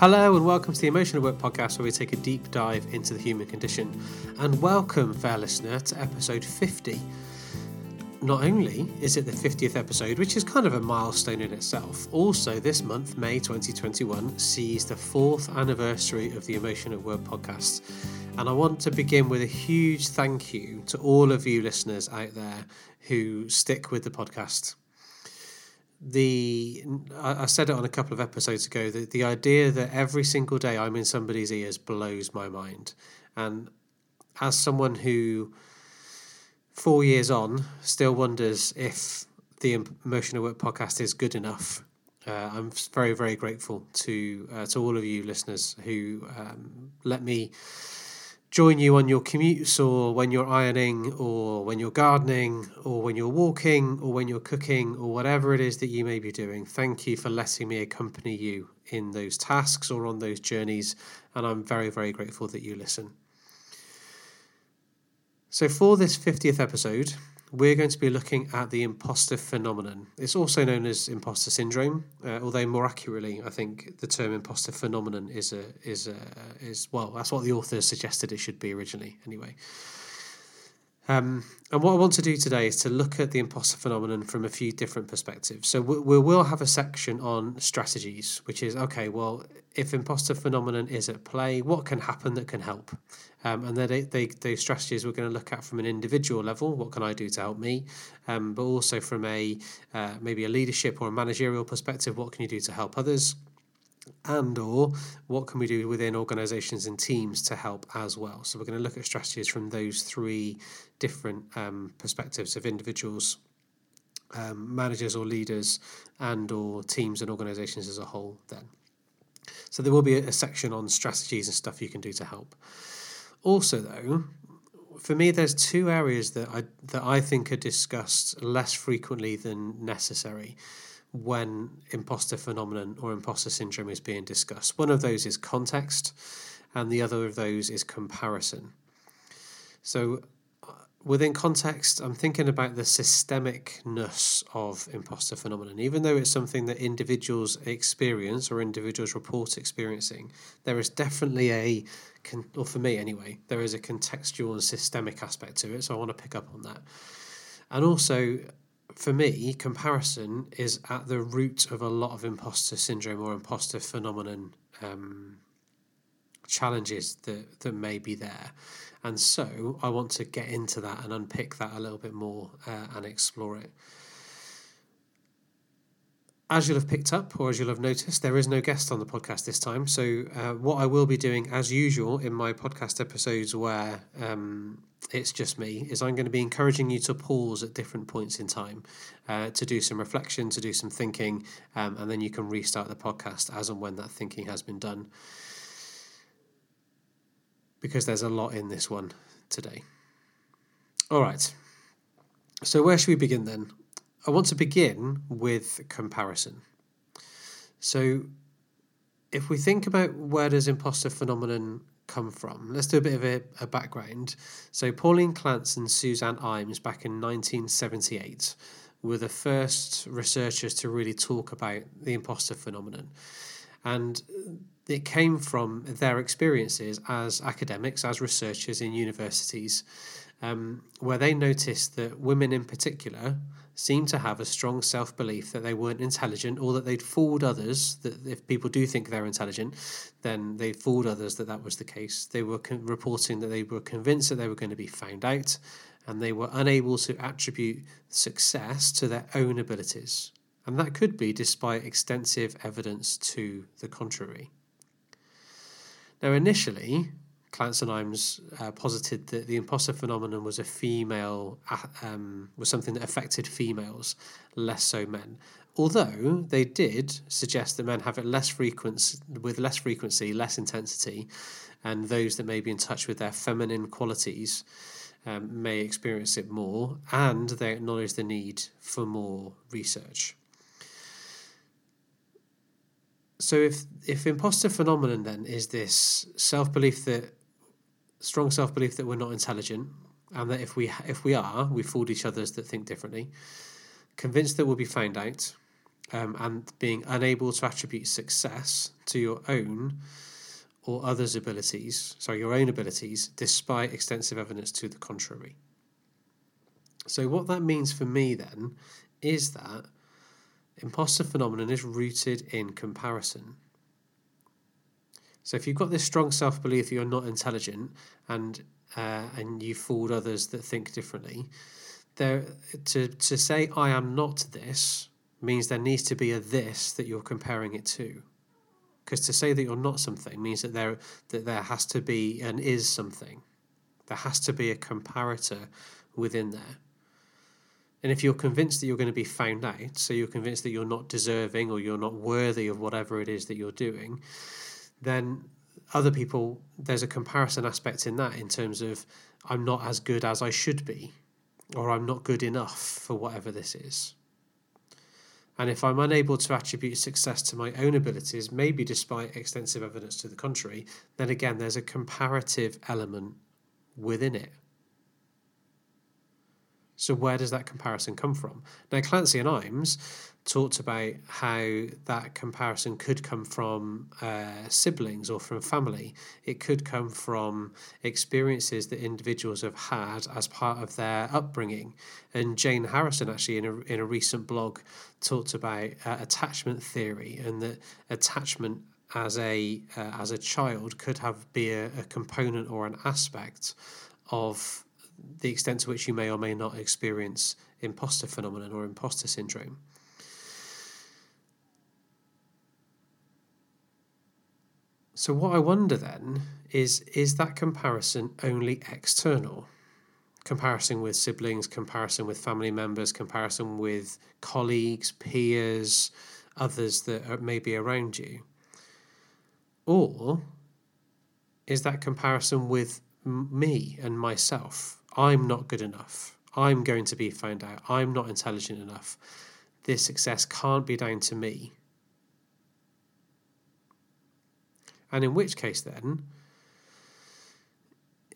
Hello, and welcome to the Emotion at Work Podcast, where we take a deep dive into the human condition. And welcome, fair listener, to episode 50. Not only is it the 50th episode, which is kind of a milestone in itself, also this month, May 2021, sees the fourth anniversary of the Emotion at Work podcast. And I want to begin with a huge thank you to all of you listeners out there who stick with the podcast the I, said it on a couple of episodes ago that the idea that every single day I'm in somebody's ears blows my mind. And as someone who four years on still wonders if the Emotion at Work podcast is good enough, uh, I'm very very grateful to uh, to all of you listeners who um, let me join you on your commutes or when you're ironing or when you're gardening or when you're walking or when you're cooking or whatever it is that you may be doing. Thank you for letting me accompany you in those tasks or on those journeys. And I'm very, very grateful that you listen. So, for this 50th episode, we're going to be looking at the imposter phenomenon. It's also known as imposter syndrome, uh, although more accurately, I think the term imposter phenomenon is a is a is well, that's what the author suggested it should be originally. Anyway, um, and what I want to do today is to look at the imposter phenomenon from a few different perspectives. So we, we will have a section on strategies, which is okay. Well, if imposter phenomenon is at play, what can happen that can help? Um, and then they, they, those strategies we're going to look at from an individual level. What can I do to help me? Um, but also from a uh, maybe a leadership or a managerial perspective, what can you do to help others? And or what can we do within organizations and teams to help as well? So we're going to look at strategies from those three different um, perspectives of individuals um, managers or leaders and or teams and organizations as a whole then. So there will be a, a section on strategies and stuff you can do to help. Also though for me there's two areas that i that i think are discussed less frequently than necessary when imposter phenomenon or imposter syndrome is being discussed. One of those is context, and the other of those is comparison. So, uh, within context, I'm thinking about the systemicness of imposter phenomenon. Even though it's something that individuals experience or individuals report experiencing, there is definitely a, or for me anyway, there is a contextual and systemic aspect to it. So I want to pick up on that. And also, for me, comparison is at the root of a lot of imposter syndrome or imposter phenomenon um, challenges that, that may be there. And so I want to get into that and unpick that a little bit more uh, and explore it. As you'll have picked up, or as you'll have noticed, there is no guest on the podcast this time. So, uh, what I will be doing, as usual, in my podcast episodes where um, it's just me, is I'm going to be encouraging you to pause at different points in time uh, to do some reflection, to do some thinking, um, and then you can restart the podcast as and when that thinking has been done. Because there's a lot in this one today. All right. So, where should we begin then? I want to begin with comparison. So, if we think about where does imposter phenomenon come from, let's do a bit of a, a background. So, Pauline Clance and Suzanne Imes back in 1978 were the first researchers to really talk about the imposter phenomenon. And it came from their experiences as academics, as researchers in universities, um, where they noticed that women in particular seemed to have a strong self belief that they weren't intelligent or that they'd fooled others. That if people do think they're intelligent, then they fooled others that that was the case. They were con- reporting that they were convinced that they were going to be found out and they were unable to attribute success to their own abilities. And that could be despite extensive evidence to the contrary. Now, initially, Clance and Imes uh, posited that the imposter phenomenon was a female um, was something that affected females, less so men. Although they did suggest that men have it less frequency, with less frequency, less intensity, and those that may be in touch with their feminine qualities um, may experience it more, and they acknowledge the need for more research. So if if imposter phenomenon then is this self belief that strong self belief that we're not intelligent, and that if we if we are, we fooled each others that think differently. Convinced that we'll be found out, um, and being unable to attribute success to your own or others' abilities, sorry, your own abilities, despite extensive evidence to the contrary. So, what that means for me then is that imposter phenomenon is rooted in comparison. So, if you've got this strong self belief that you're not intelligent and uh, and you fooled others that think differently, there to to say I am not this means there needs to be a this that you're comparing it to. Because to say that you're not something means that there that there has to be an is something. There has to be a comparator within there. And if you're convinced that you're going to be found out, so you're convinced that you're not deserving or you're not worthy of whatever it is that you're doing, then other people, there's a comparison aspect in that in terms of I'm not as good as I should be, or I'm not good enough for whatever this is. And if I'm unable to attribute success to my own abilities, maybe despite extensive evidence to the contrary, then again, there's a comparative element within it. So, where does that comparison come from? Now, Clance and Imes talked about how that comparison could come from uh, siblings or from family. It could come from experiences that individuals have had as part of their upbringing. And Jane Harrison, actually, in a, in a recent blog, talked about uh, attachment theory and that attachment as a uh, as a child could have be a, a component or an aspect of the extent to which you may or may not experience imposter phenomenon or imposter syndrome. So, what I wonder then is is that comparison only external? Comparison with siblings, comparison with family members, comparison with colleagues, peers, others that are maybe around you? Or is that comparison with me and myself? I'm not good enough. I'm going to be found out. I'm not intelligent enough. This success can't be down to me. And in which case, then,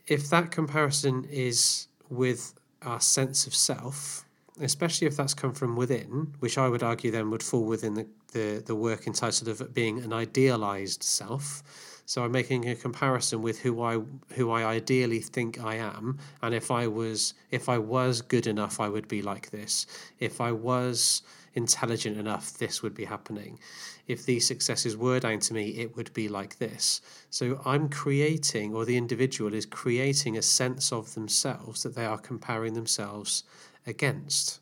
if that comparison is with our sense of self, especially if that's come from within, which I would argue then would fall within the, the, the work entitled of being an idealized self, so I'm making a comparison with who I who I ideally think I am, and if I was if I was good enough, I would be like this. If I was intelligent enough, this would be happening. If these successes were down to me, it would be like this. So I'm creating, or the individual is creating a sense of themselves that they are comparing themselves against.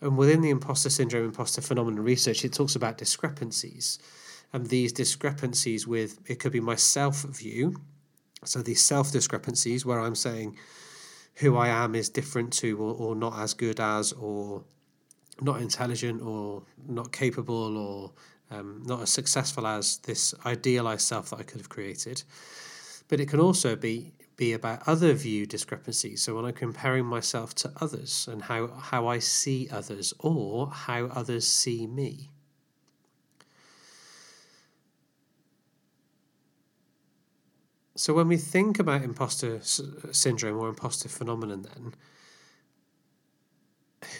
And within the imposter syndrome, imposter phenomenon research, it talks about discrepancies. And these discrepancies with it could be my self view. So these self discrepancies where I'm saying who I am is different to or, or not as good as or not intelligent or not capable or um, not as successful as this idealized self that I could have created. But it can also be be about other view discrepancies. So when I'm comparing myself to others and how, how I see others or how others see me. So when we think about imposter syndrome or imposter phenomenon, then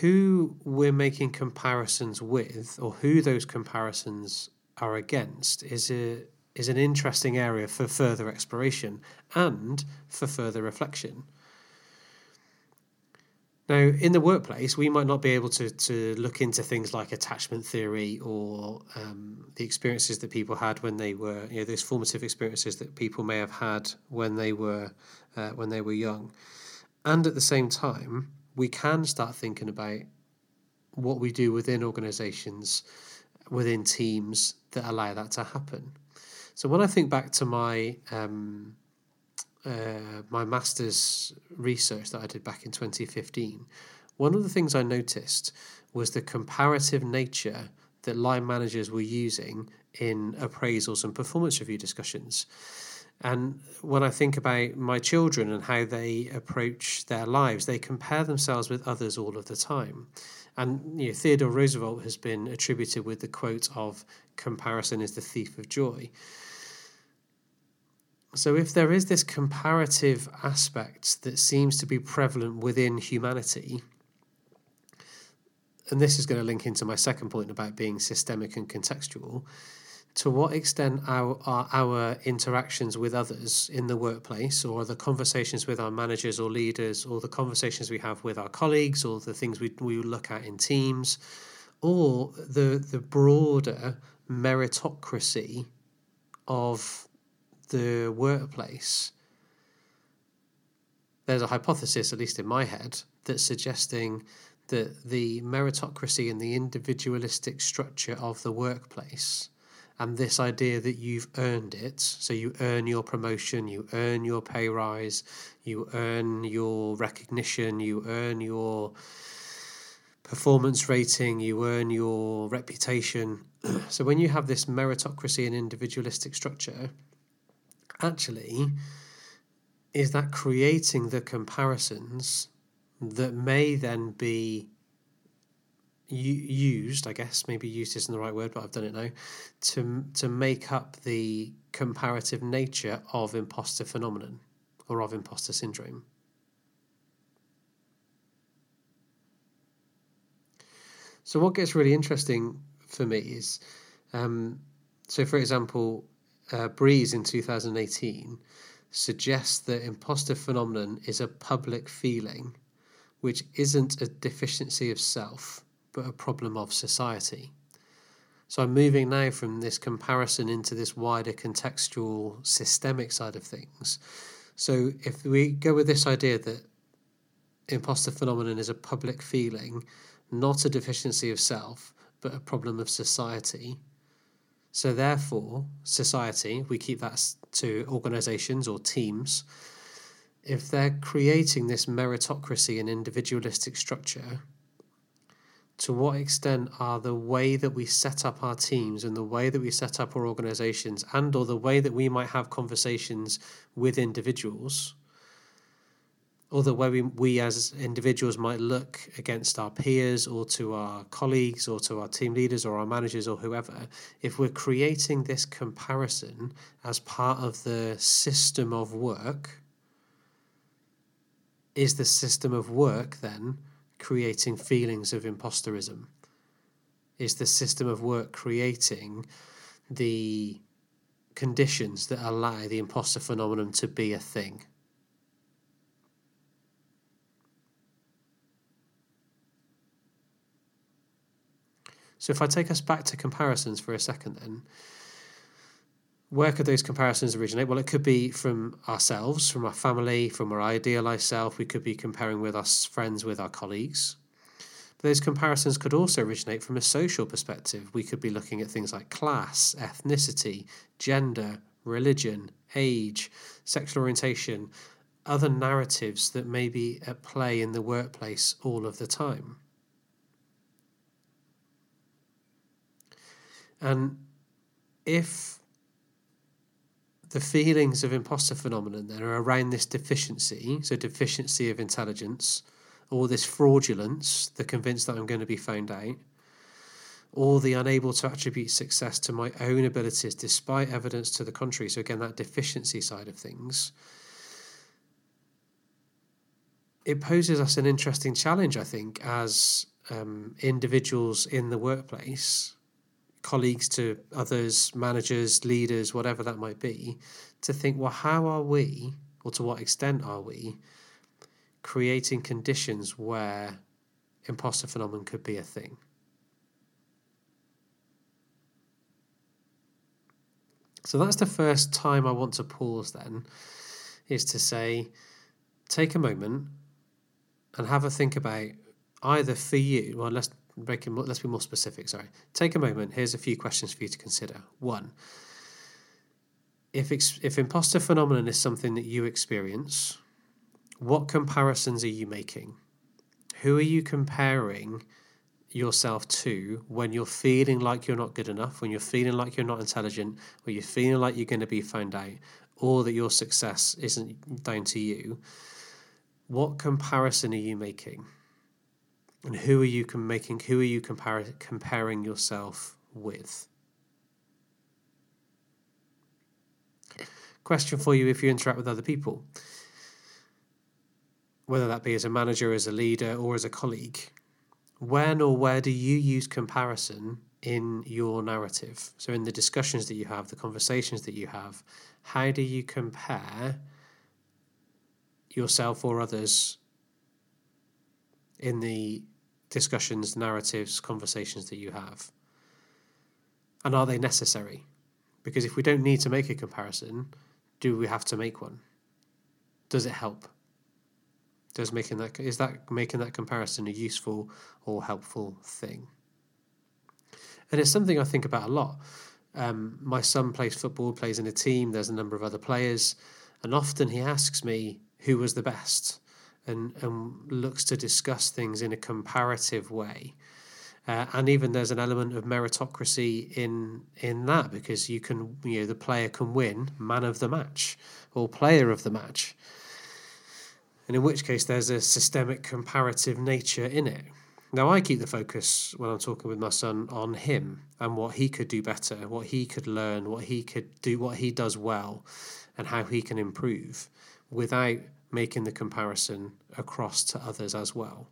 who we're making comparisons with or who those comparisons are against is a is an interesting area for further exploration and for further reflection. Now, in the workplace, we might not be able to, to look into things like attachment theory or um, the experiences that people had when they were, you know, those formative experiences that people may have had when they were uh, when they were young. And at the same time, we can start thinking about what we do within organizations, within teams that allow that to happen. So when I think back to my um, uh, my master's research that I did back in 2015, one of the things I noticed was the comparative nature that line managers were using in appraisals and performance review discussions. And when I think about my children and how they approach their lives, they compare themselves with others all of the time. And you know, Theodore Roosevelt has been attributed with the quote of comparison is the thief of joy. So, if there is this comparative aspect that seems to be prevalent within humanity, and this is going to link into my second point about being systemic and contextual. To what extent our, our, our interactions with others in the workplace, or the conversations with our managers or leaders, or the conversations we have with our colleagues, or the things we, we look at in teams, or the, the broader meritocracy of the workplace, there's a hypothesis, at least in my head, that's suggesting that the meritocracy and the individualistic structure of the workplace and this idea that you've earned it so you earn your promotion you earn your pay rise you earn your recognition you earn your performance rating you earn your reputation. So when you have this meritocracy and individualistic structure actually is that creating the comparisons that may then be used, I guess maybe used isn't the right word, but I've done it now, to to make up the comparative nature of imposter phenomenon or of imposter syndrome. So what gets really interesting for me is, um, so for example, uh, Breeze in 2018 suggests that imposter phenomenon is a public feeling which isn't a deficiency of self, but a problem of society. So I'm moving now from this comparison into this wider contextual systemic side of things. So if we go with this idea that imposter phenomenon is a public feeling, not a deficiency of self, but a problem of society. So therefore, society, we keep that to organizations or teams, if they're creating this meritocracy and individualistic structure, to what extent are the way that we set up our teams and the way that we set up our organizations and or the way that we might have conversations with individuals or the way we, we as individuals might look against our peers or to our colleagues or to our team leaders or our managers or whoever if we're creating this comparison as part of the system of work is the system of work then creating feelings of imposterism? Is the system of work creating the conditions that allow the imposter phenomenon to be a thing? So, if I take us back to comparisons for a second, then where could those comparisons originate? Well, it could be from ourselves, from our family, from our idealized self. We could be comparing with our friends, with our colleagues. But those comparisons could also originate from a social perspective. We could be looking at things like class, ethnicity, gender, religion, age, sexual orientation, other narratives that may be at play in the workplace all of the time. And if the feelings of imposter phenomenon that are around this deficiency, so deficiency of intelligence, or this fraudulence, the convinced that I'm going to be found out, or the unable to attribute success to my own abilities despite evidence to the contrary. So, again, that deficiency side of things. It poses us an interesting challenge, I think, as um, individuals in the workplace colleagues to others, managers, leaders, whatever that might be, to think, well, how are we, or to what extent are we, creating conditions where imposter phenomenon could be a thing? So that's the first time I want to pause then, is to say, take a moment and have a think about either for you, well, let's let's be more specific, sorry. Take a moment. Here's a few questions for you to consider. One, if, if imposter phenomenon is something that you experience, what comparisons are you making? Who are you comparing yourself to when you're feeling like you're not good enough, when you're feeling like you're not intelligent, when you're feeling like you're going to be found out, or that your success isn't down to you? What comparison are you making? And who are you making? Who are you compar- comparing yourself with? Question for you: If you interact with other people, whether that be as a manager, as a leader, or as a colleague, when or where do you use comparison in your narrative? So, in the discussions that you have, the conversations that you have, how do you compare yourself or others in the discussions, narratives, conversations that you have? And are they necessary? Because if we don't need to make a comparison, do we have to make one? Does it help? Does making that is that making that comparison a useful or helpful thing? And it's something I think about a lot. Um, my son plays football, plays in a team. There's a number of other players, and often he asks me who was the best, and and looks to discuss things in a comparative way. Uh, and even there's an element of meritocracy in in that because you can you know the player can win man of the match or player of the match and in which case there's a systemic comparative nature in it now i keep the focus when i'm talking with my son on him and what he could do better what he could learn what he could do what he does well and how he can improve without making the comparison across to others as well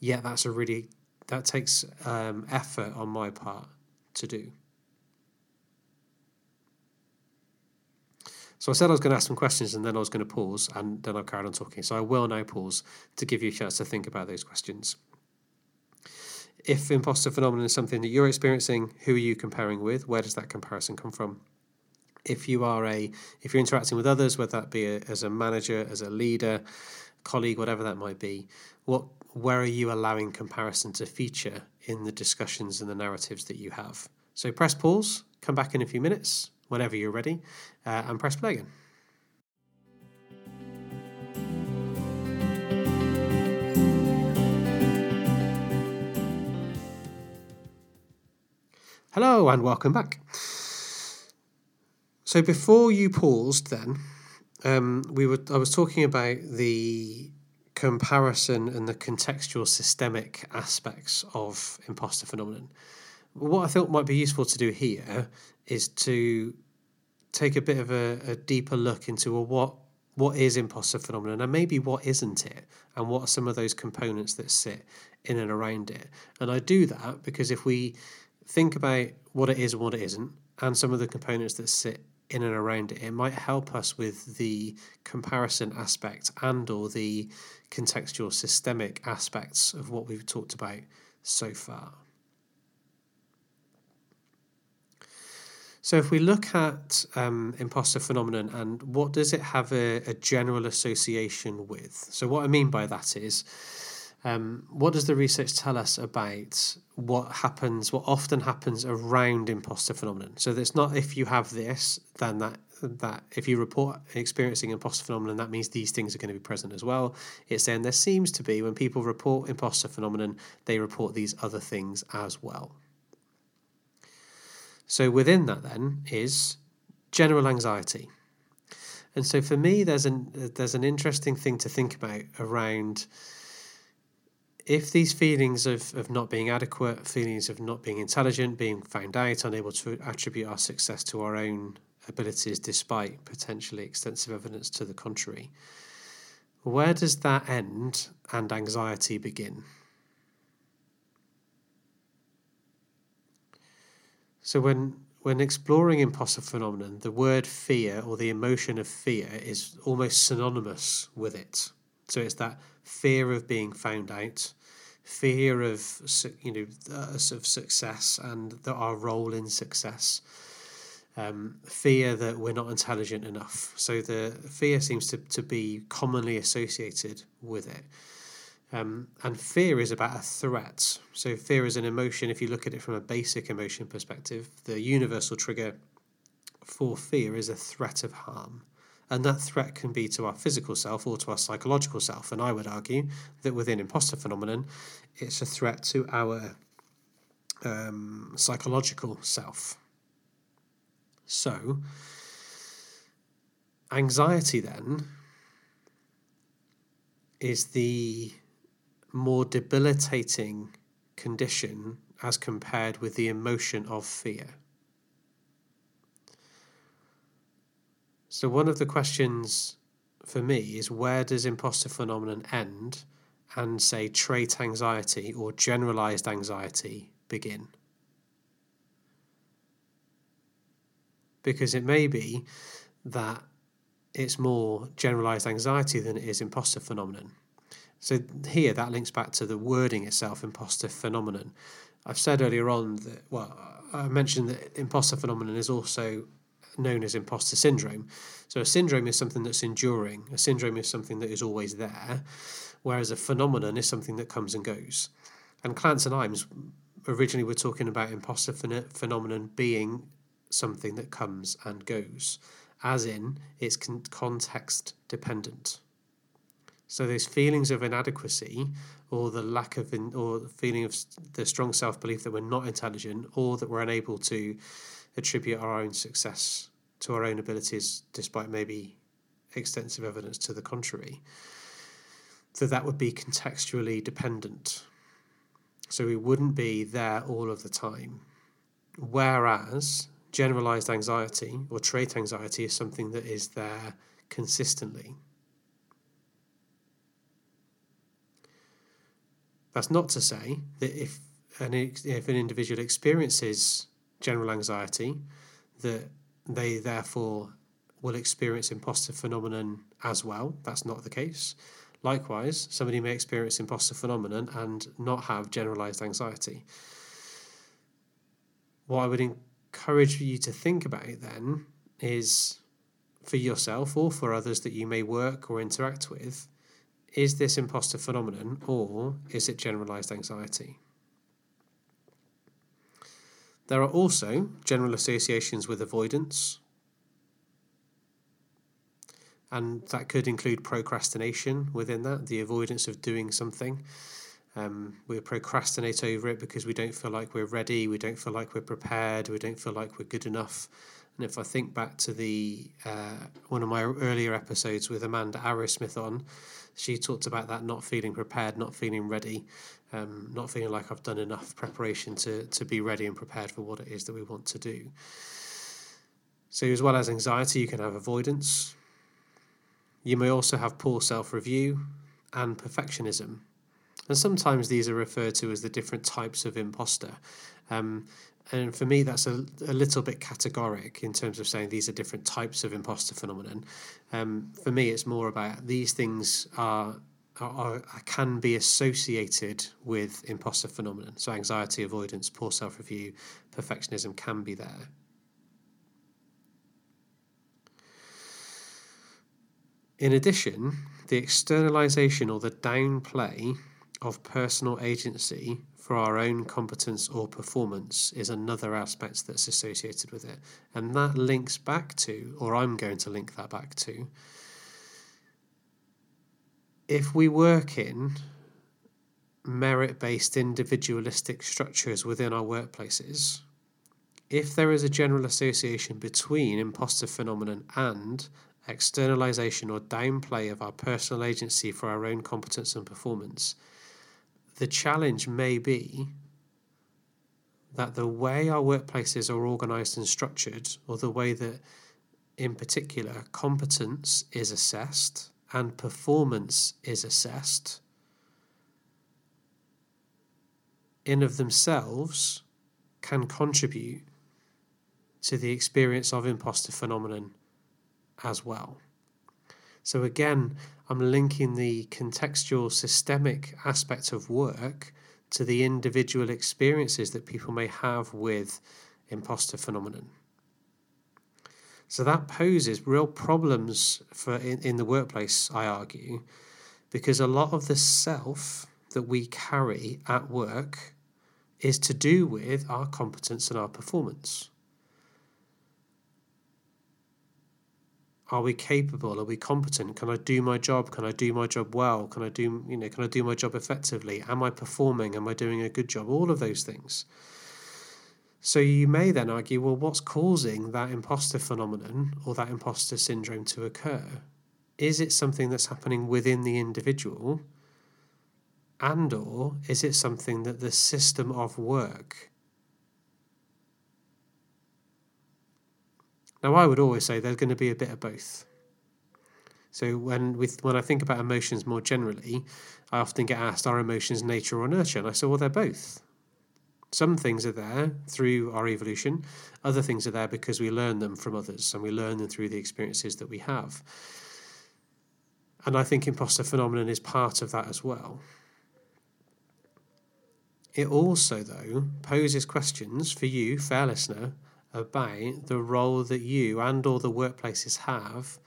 yeah that's a really that takes um, effort on my part to do. So I said I was going to ask some questions and then I was going to pause and then I'll carry on talking. So I will now pause to give you a chance to think about those questions. If imposter phenomenon is something that you're experiencing, who are you comparing with? Where does that comparison come from? If you are a, if you're interacting with others, whether that be a, as a manager, as a leader, colleague, whatever that might be, what where are you allowing comparison to feature in the discussions and the narratives that you have? So press pause, come back in a few minutes whenever you're ready, uh, and press play again. Hello and welcome back. So before you paused, then um, we were I was talking about the comparison and the contextual systemic aspects of imposter phenomenon. What I thought might be useful to do here is to take a bit of a, a deeper look into well, what what is imposter phenomenon and maybe what isn't it and what are some of those components that sit in and around it and i do that because if we think about what it is and what it isn't and some of the components that sit in and around it. It might help us with the comparison aspect and or the contextual systemic aspects of what we've talked about so far. So if we look at um, imposter phenomenon and what does it have a, a general association with? So what I mean by that is um, what does the research tell us about what happens, what often happens around imposter phenomenon? So it's not if you have this, then that that if you report experiencing imposter phenomenon, that means these things are going to be present as well. It's saying there seems to be when people report imposter phenomenon, they report these other things as well. So within that then is general anxiety. And so for me, there's an there's an interesting thing to think about around if these feelings of, of not being adequate, feelings of not being intelligent, being found out, unable to attribute our success to our own abilities despite potentially extensive evidence to the contrary, where does that end and anxiety begin? So when when exploring imposter phenomenon, the word fear or the emotion of fear is almost synonymous with it. So it's that fear of being found out, fear of you know uh, of success and our role in success, um, fear that we're not intelligent enough. So the fear seems to, to be commonly associated with it. Um, and fear is about a threat. So fear is an emotion. If you look at it from a basic emotion perspective, the universal trigger for fear is a threat of harm. And that threat can be to our physical self or to our psychological self. And I would argue that within imposter phenomenon, it's a threat to our um, psychological self. So, anxiety then is the more debilitating condition as compared with the emotion of fear. So, one of the questions for me is where does imposter phenomenon end and say trait anxiety or generalized anxiety begin? Because it may be that it's more generalized anxiety than it is imposter phenomenon. So here that links back to the wording itself, imposter phenomenon. I've said earlier on that well, I mentioned that imposter phenomenon is also known as imposter syndrome. So a syndrome is something that's enduring. A syndrome is something that is always there, whereas a phenomenon is something that comes and goes. And Clance and Imes originally were talking about imposter phen- phenomenon being something that comes and goes, as in it's con- context dependent. So those feelings of inadequacy, or the lack of, in, or the feeling of the strong self belief that we're not intelligent, or that we're unable to attribute our own success to our own abilities, despite maybe extensive evidence to the contrary, that that would be contextually dependent. So we wouldn't be there all of the time. Whereas generalized anxiety or trait anxiety is something that is there consistently. That's not to say that if an, if an individual experiences general anxiety, that they therefore will experience imposter phenomenon as well. That's not the case. Likewise, somebody may experience imposter phenomenon and not have generalized anxiety. What I would encourage you to think about then is for yourself or for others that you may work or interact with is this imposter phenomenon or is it generalized anxiety? There are also general associations with avoidance, and that could include procrastination within that, the avoidance of doing something. Um, we procrastinate over it because we don't feel like we're ready, we don't feel like we're prepared, we don't feel like we're good enough. And if I think back to the uh, one of my earlier episodes with Amanda Arrowsmith on, she talked about that not feeling prepared, not feeling ready, um, not feeling like I've done enough preparation to, to be ready and prepared for what it is that we want to do. So, as well as anxiety, you can have avoidance. You may also have poor self review and perfectionism. And sometimes these are referred to as the different types of imposter. Um, and for me, that's a, a little bit categoric in terms of saying these are different types of imposter phenomenon. Um, for me, it's more about these things are, are, can be associated with imposter phenomenon. So anxiety, avoidance, poor self review, perfectionism can be there. In addition, the externalization or the downplay of personal agency for our own competence or performance is another aspect that's associated with it. And that links back to, or I'm going to link that back to, if we work in merit based individualistic structures within our workplaces, if there is a general association between imposter phenomenon and externalization or downplay of our personal agency for our own competence and performance, the challenge may be that the way our workplaces are organized and structured, or the way that, in particular, competence is assessed and performance is assessed, in of themselves can contribute to the experience of imposter phenomenon as well. So, again, I'm linking the contextual systemic aspect of work to the individual experiences that people may have with imposter phenomenon. So that poses real problems for in, in the workplace, I argue, because a lot of the self that we carry at work is to do with our competence and our performance. are we capable? Are we competent? Can i do my job? Can i do my job well? Can i do you know can i do my job effectively? Am i performing? Am i doing a good job? All of those things so you may then argue well what's causing that imposter phenomenon or that imposter syndrome to occur is it something that's happening within the individual and or is it something that the system of work Now, I would always say there's going to be a bit of both. So when with when I think about emotions more generally, I often get asked, "Are emotions nature or nurture?" And I say, "Well, they're both." Some things are there through our evolution. Other things are there because we learn them from others, and we learn them through the experiences that we have. And I think imposter phenomenon is part of that as well. It also, though, poses questions for you, fair listener, about the role that you and all the workplaces have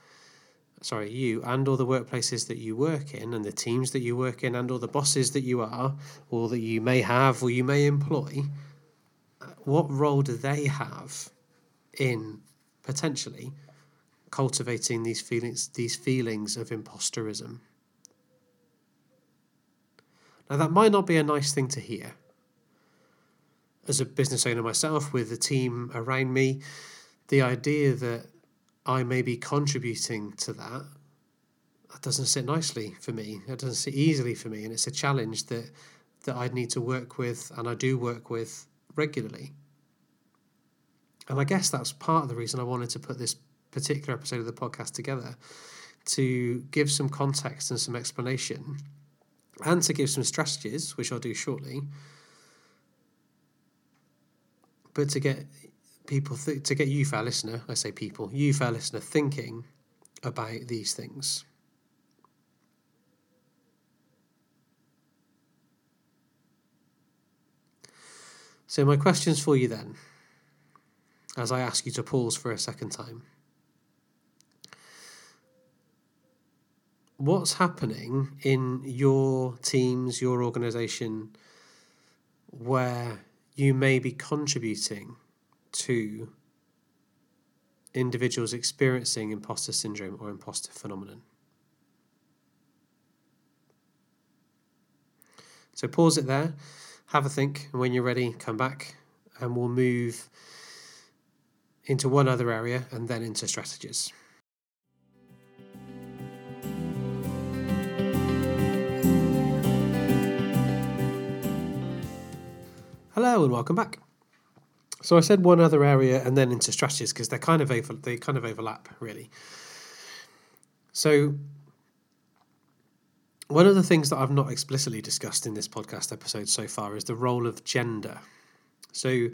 sorry, you and all the workplaces that you work in and the teams that you work in and all the bosses that you are or that you may have or you may employ, uh, what role do they have in potentially cultivating these feelings these feelings of imposterism? Now that might not be a nice thing to hear. As a business owner myself with a team around me, the idea that I may be contributing to that, that doesn't sit nicely for me. That doesn't sit easily for me, and it's a challenge that that I'd need to work with, and I do work with regularly. And I guess that's part of the reason I wanted to put this particular episode of the podcast together to give some context and some explanation, and to give some strategies, which I'll do shortly. But to get people th- to get you, fair listener, I say people, you, fair listener, thinking about these things. So, my questions for you then, as I ask you to pause for a second time. What's happening in your teams, your organization, where you may be contributing to individuals experiencing imposter syndrome or imposter phenomenon. So pause it there, have a think, and when you're ready, come back and we'll move into one other area and then into strategies. Hello and welcome back. So I said one other area and then into strategies because they're kind of over, they kind of overlap really. So one of the things that I've not explicitly discussed in this podcast episode so far is the role of gender. So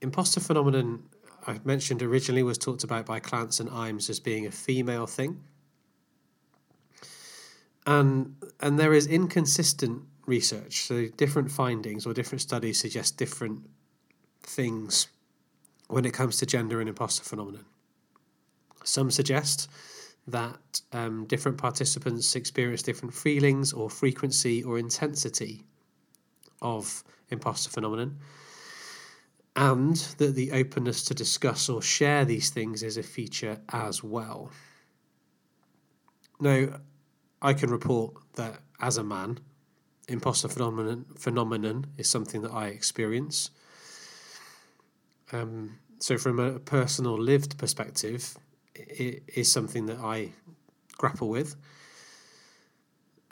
imposter phenomenon I mentioned originally was talked about by Clance and Imes as being a female thing. And and there is inconsistent research. So different findings or different studies suggest different things when it comes to gender and imposter phenomenon. Some suggest that um, different participants experience different feelings or frequency or intensity of imposter phenomenon, and that the openness to discuss or share these things is a feature as well. Now, I can report that as a man, imposter phenomenon phenomenon is something that I experience. Um, so, from a personal lived perspective, it is something that I grapple with.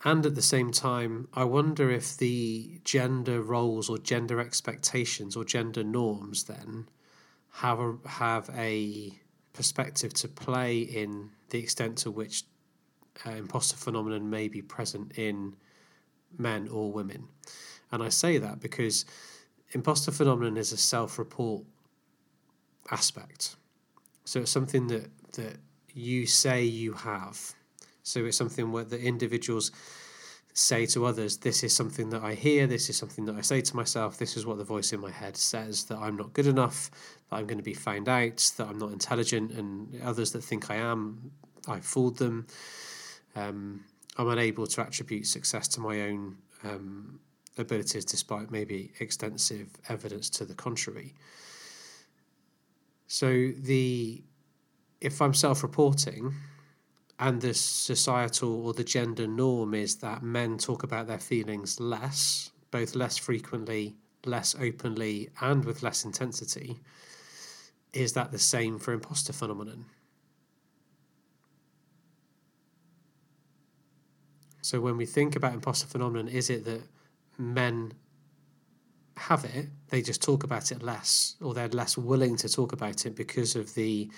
And at the same time, I wonder if the gender roles or gender expectations or gender norms then have a, have a perspective to play in the extent to which uh, imposter phenomenon may be present in men or women. And I say that because imposter phenomenon is a self report aspect. So it's something that that you say you have. So it's something where the individuals say to others, "This is something that I hear. This is something that I say to myself. This is what the voice in my head says that I'm not good enough. That I'm going to be found out. That I'm not intelligent, and others that think I am, I fooled them. Um, I'm unable to attribute success to my own." Um, abilities despite maybe extensive evidence to the contrary. So the if I'm self-reporting and the societal or the gender norm is that men talk about their feelings less, both less frequently, less openly, and with less intensity, is that the same for imposter phenomenon? So when we think about imposter phenomenon, is it that men have it, they just talk about it less, or they're less willing to talk about it because of the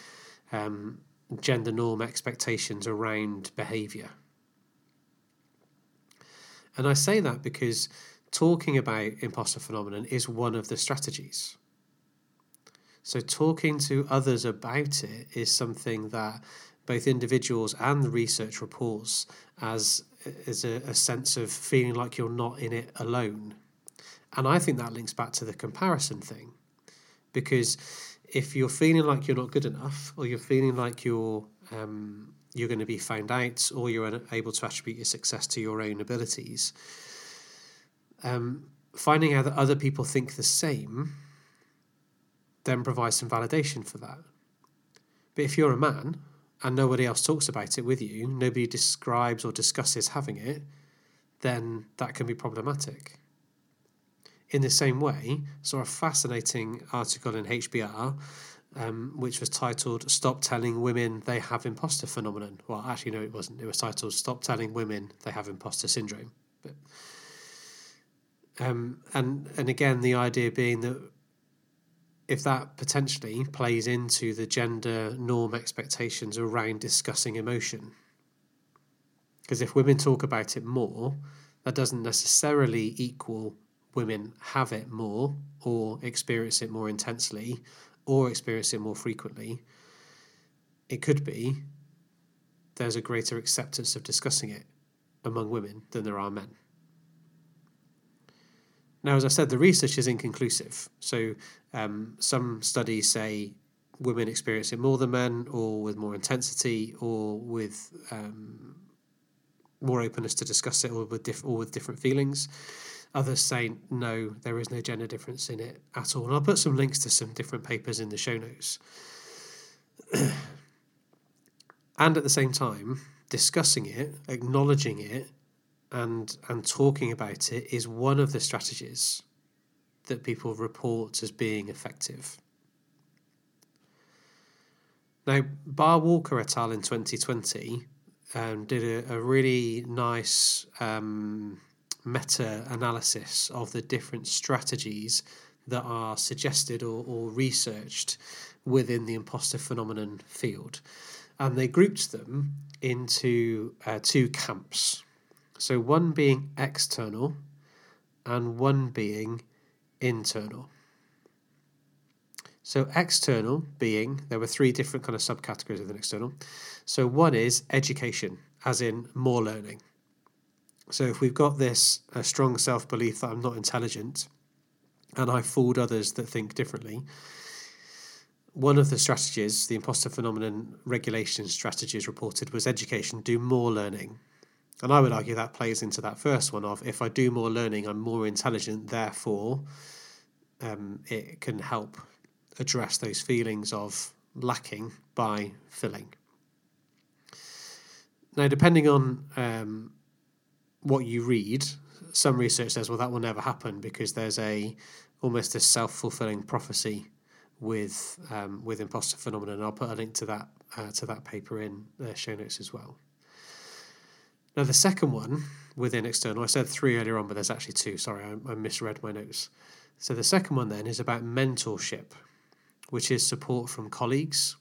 um, gender norm expectations around behaviour. And I say that because talking about imposter phenomenon is one of the strategies. So, talking to others about it is something that both individuals and the research reports as, as a, a sense of feeling like you're not in it alone. And I think that links back to the comparison thing. Because if you're feeling like you're not good enough, or you're feeling like you're um, you're going to be found out, or you're unable to attribute your success to your own abilities, um, finding out that other people think the same then provides some validation for that. But if you're a man and nobody else talks about it with you, nobody describes or discusses having it, then that can be problematic. In the same way, saw a fascinating article in HBR um, which was titled Stop Telling Women They Have Imposter Phenomenon. Well, actually, no, it wasn't. It was titled Stop Telling Women They Have Imposter Syndrome. But, um, and, and again, the idea being that if that potentially plays into the gender norm expectations around discussing emotion, because if women talk about it more, that doesn't necessarily equal women have it more or experience it more intensely or experience it more frequently. It could be there's a greater acceptance of discussing it among women than there are men. Now, as I said, the research is inconclusive. So, um, some studies say women experience it more than men, or with more intensity, or with um, more openness to discuss it, or with diff- or with different feelings. Others say no, there is no gender difference in it at all. And I'll put some links to some different papers in the show notes. and at the same time, discussing it, acknowledging it, and and talking about it is one of the strategies that people report as being effective. Now, Barr Walker et al. in 2020 um, did a, a really nice um, meta analysis of the different strategies that are suggested or, or researched within the imposter phenomenon field. And they grouped them into uh, two camps. So, one being external and one being internal. So, external being, there were three different kind of subcategories of within external. So, one is education, as in more learning. So if we've got this strong self belief that I'm not intelligent and I've fooled others that think differently, one of the strategies, the imposter phenomenon regulation strategies reported was education, do more learning. And I would argue that plays into that first one of if I do more learning, I'm more intelligent, therefore um, it can help address those feelings of lacking by filling. Now, depending on um, what you read, some research says, well, that will never happen because there's a almost a self fulfilling prophecy with um, with imposter phenomenon. I'll put a link to that uh, to that paper in the show notes as well. Now, the second one within external, I said three earlier on, but there's actually two. Sorry, I, I misread my notes. So the second one then is about mentorship, which is support from colleagues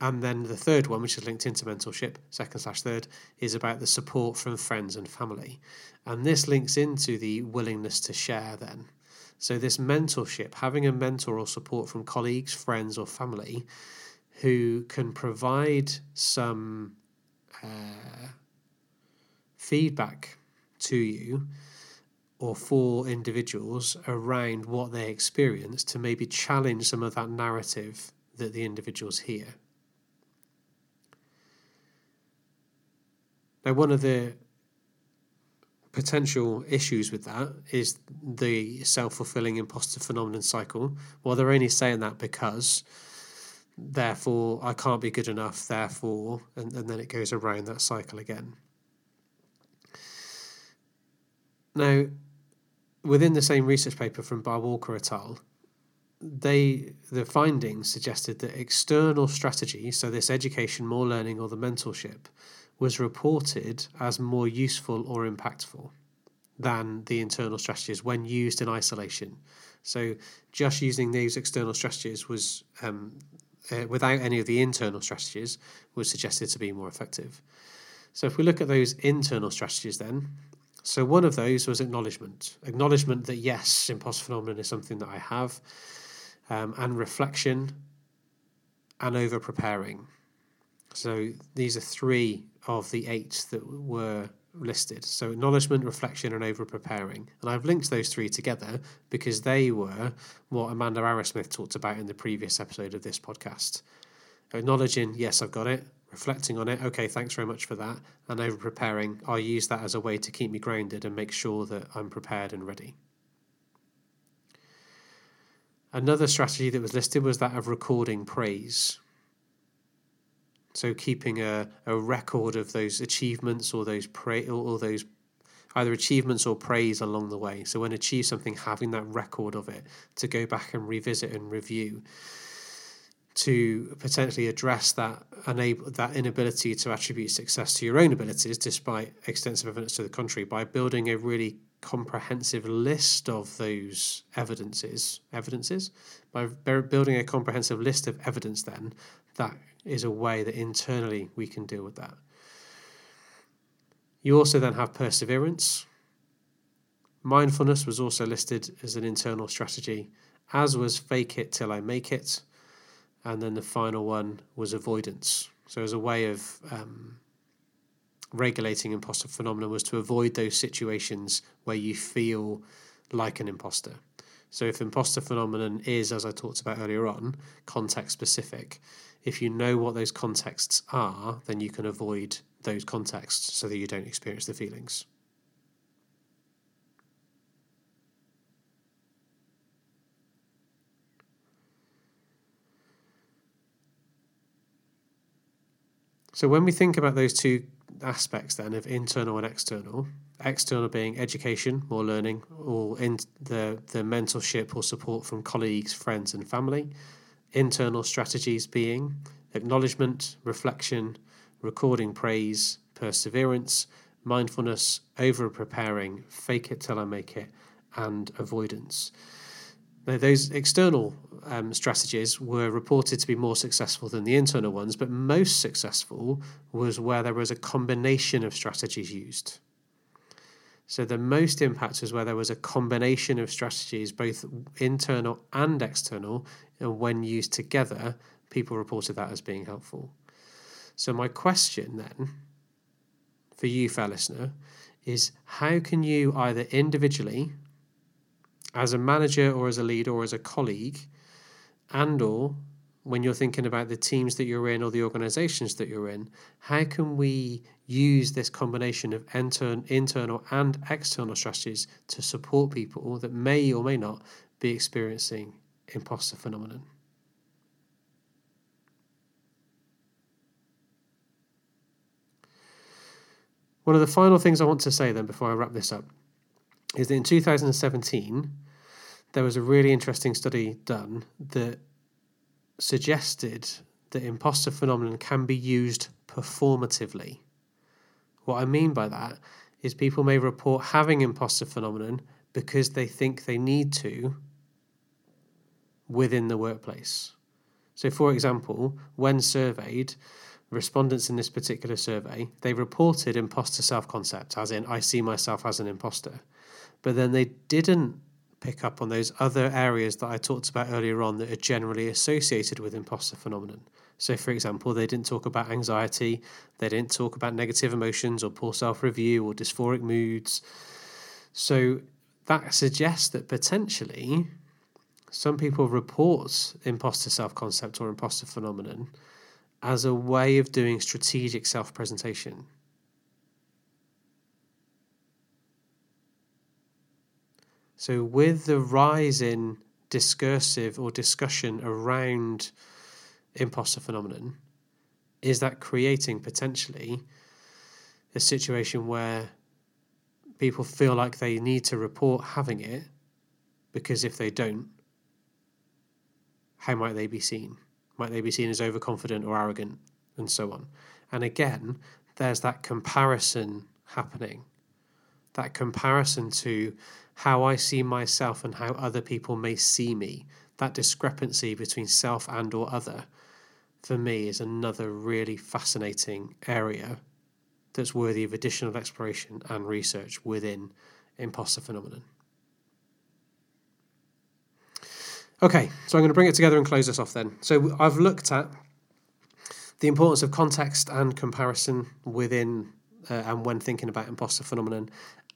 and then the third one, which is linked into mentorship, second slash third, is about the support from friends and family. And this links into the willingness to share then. So, this mentorship, having a mentor or support from colleagues, friends, or family who can provide some uh, feedback to you or for individuals around what they experience to maybe challenge some of that narrative that the individuals hear. Now, one of the potential issues with that is the self fulfilling imposter phenomenon cycle. Well, they're only saying that because, therefore, I can't be good enough, therefore, and, and then it goes around that cycle again. Now, within the same research paper from Barr Walker et al., they the findings suggested that external strategy, so this education, more learning, or the mentorship, was reported as more useful or impactful than the internal strategies when used in isolation. So, just using these external strategies was um, uh, without any of the internal strategies was suggested to be more effective. So if we look at those internal strategies then, so one of those was acknowledgement. Acknowledgement that yes, imposter phenomenon is something that I have, um, and reflection and over preparing. So these are three of the eight that were listed. So acknowledgement, reflection, and over preparing. And I've linked those three together because they were what Amanda Arrowsmith talked about in the previous episode of this podcast. Acknowledging, yes, I've got it. Reflecting on it, okay, thanks very much for that. And over preparing, I'll use that as a way to keep me grounded and make sure that I'm prepared and ready. Another strategy that was listed was that of recording praise. So keeping a, a record of those achievements or those pra- or those either achievements or praise along the way. So when achieve something, having that record of it to go back and revisit and review to potentially address that enable that inability to attribute success to your own abilities despite extensive evidence to the contrary by building a really comprehensive list of those evidences evidences by building a comprehensive list of evidence then that is a way that internally we can deal with that. You also then have perseverance. Mindfulness was also listed as an internal strategy, as was fake it till I make it. And then the final one was avoidance. So, as a way of um, regulating imposter phenomenon, was to avoid those situations where you feel like an imposter. So, if imposter phenomenon is, as I talked about earlier on, context specific, if you know what those contexts are, then you can avoid those contexts so that you don't experience the feelings. So, when we think about those two aspects then of internal and external, external being education, more learning, or in the, the mentorship or support from colleagues, friends, and family, internal strategies being acknowledgement, reflection, recording praise, perseverance, mindfulness, over preparing, fake it till I make it, and avoidance. Now, those external um, strategies were reported to be more successful than the internal ones, but most successful was where there was a combination of strategies used. So the most impact was where there was a combination of strategies, both internal and external, and when used together, people reported that as being helpful. So my question then for you, fair listener, is how can you either individually, as a manager or as a leader or as a colleague, and or when you're thinking about the teams that you're in or the organizations that you're in, how can we use this combination of intern, internal and external strategies to support people that may or may not be experiencing imposter phenomenon? One of the final things I want to say then before I wrap this up is that in 2017, there was a really interesting study done that suggested that imposter phenomenon can be used performatively. What I mean by that is people may report having imposter phenomenon because they think they need to within the workplace. So, for example, when surveyed, respondents in this particular survey, they reported imposter self concept, as in, I see myself as an imposter. But then they didn't pick up on those other areas that I talked about earlier on that are generally associated with imposter phenomenon. So, for example, they didn't talk about anxiety, they didn't talk about negative emotions or poor self review or dysphoric moods. So, that suggests that potentially some people report imposter self concept or imposter phenomenon as a way of doing strategic self presentation. So, with the rise in discursive or discussion around imposter phenomenon, is that creating potentially a situation where people feel like they need to report having it because if they don't, how might they be seen? Might they be seen as overconfident or arrogant and so on? And again, there's that comparison happening, that comparison to how I see myself and how other people may see me, that discrepancy between self and or other for me, is another really fascinating area that's worthy of additional exploration and research within imposter phenomenon. Okay, so I'm going to bring it together and close this off then. So I've looked at the importance of context and comparison within uh, and when thinking about imposter phenomenon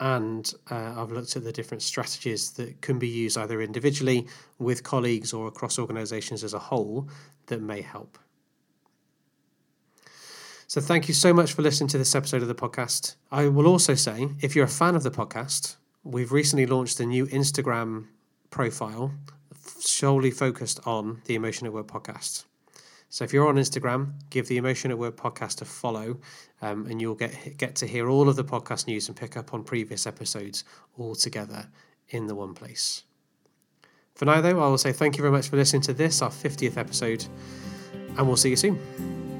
and uh, I've looked at the different strategies that can be used either individually with colleagues or across organizations as a whole that may help. So, thank you so much for listening to this episode of the podcast. I will also say, if you're a fan of the podcast, we've recently launched a new Instagram profile solely focused on the Emotion at Work podcast. So if you're on Instagram, give the Emotion at Work podcast a follow, um, and you'll get get to hear all of the podcast news and pick up on previous episodes all together in the one place. For now, though, I will say thank you very much for listening to this, our 50th episode, and we'll see you soon.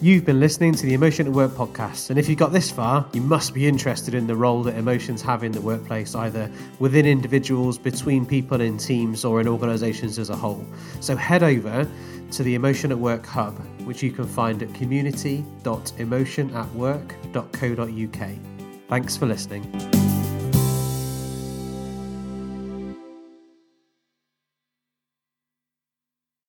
You've been listening to the Emotion at Work podcast, and if you got this far, you must be interested in the role that emotions have in the workplace, either within individuals, between people in teams, or in organisations as a whole. So head over to the Emotion at Work Hub, which you can find at community.emotionatwork.co.uk. Thanks for listening.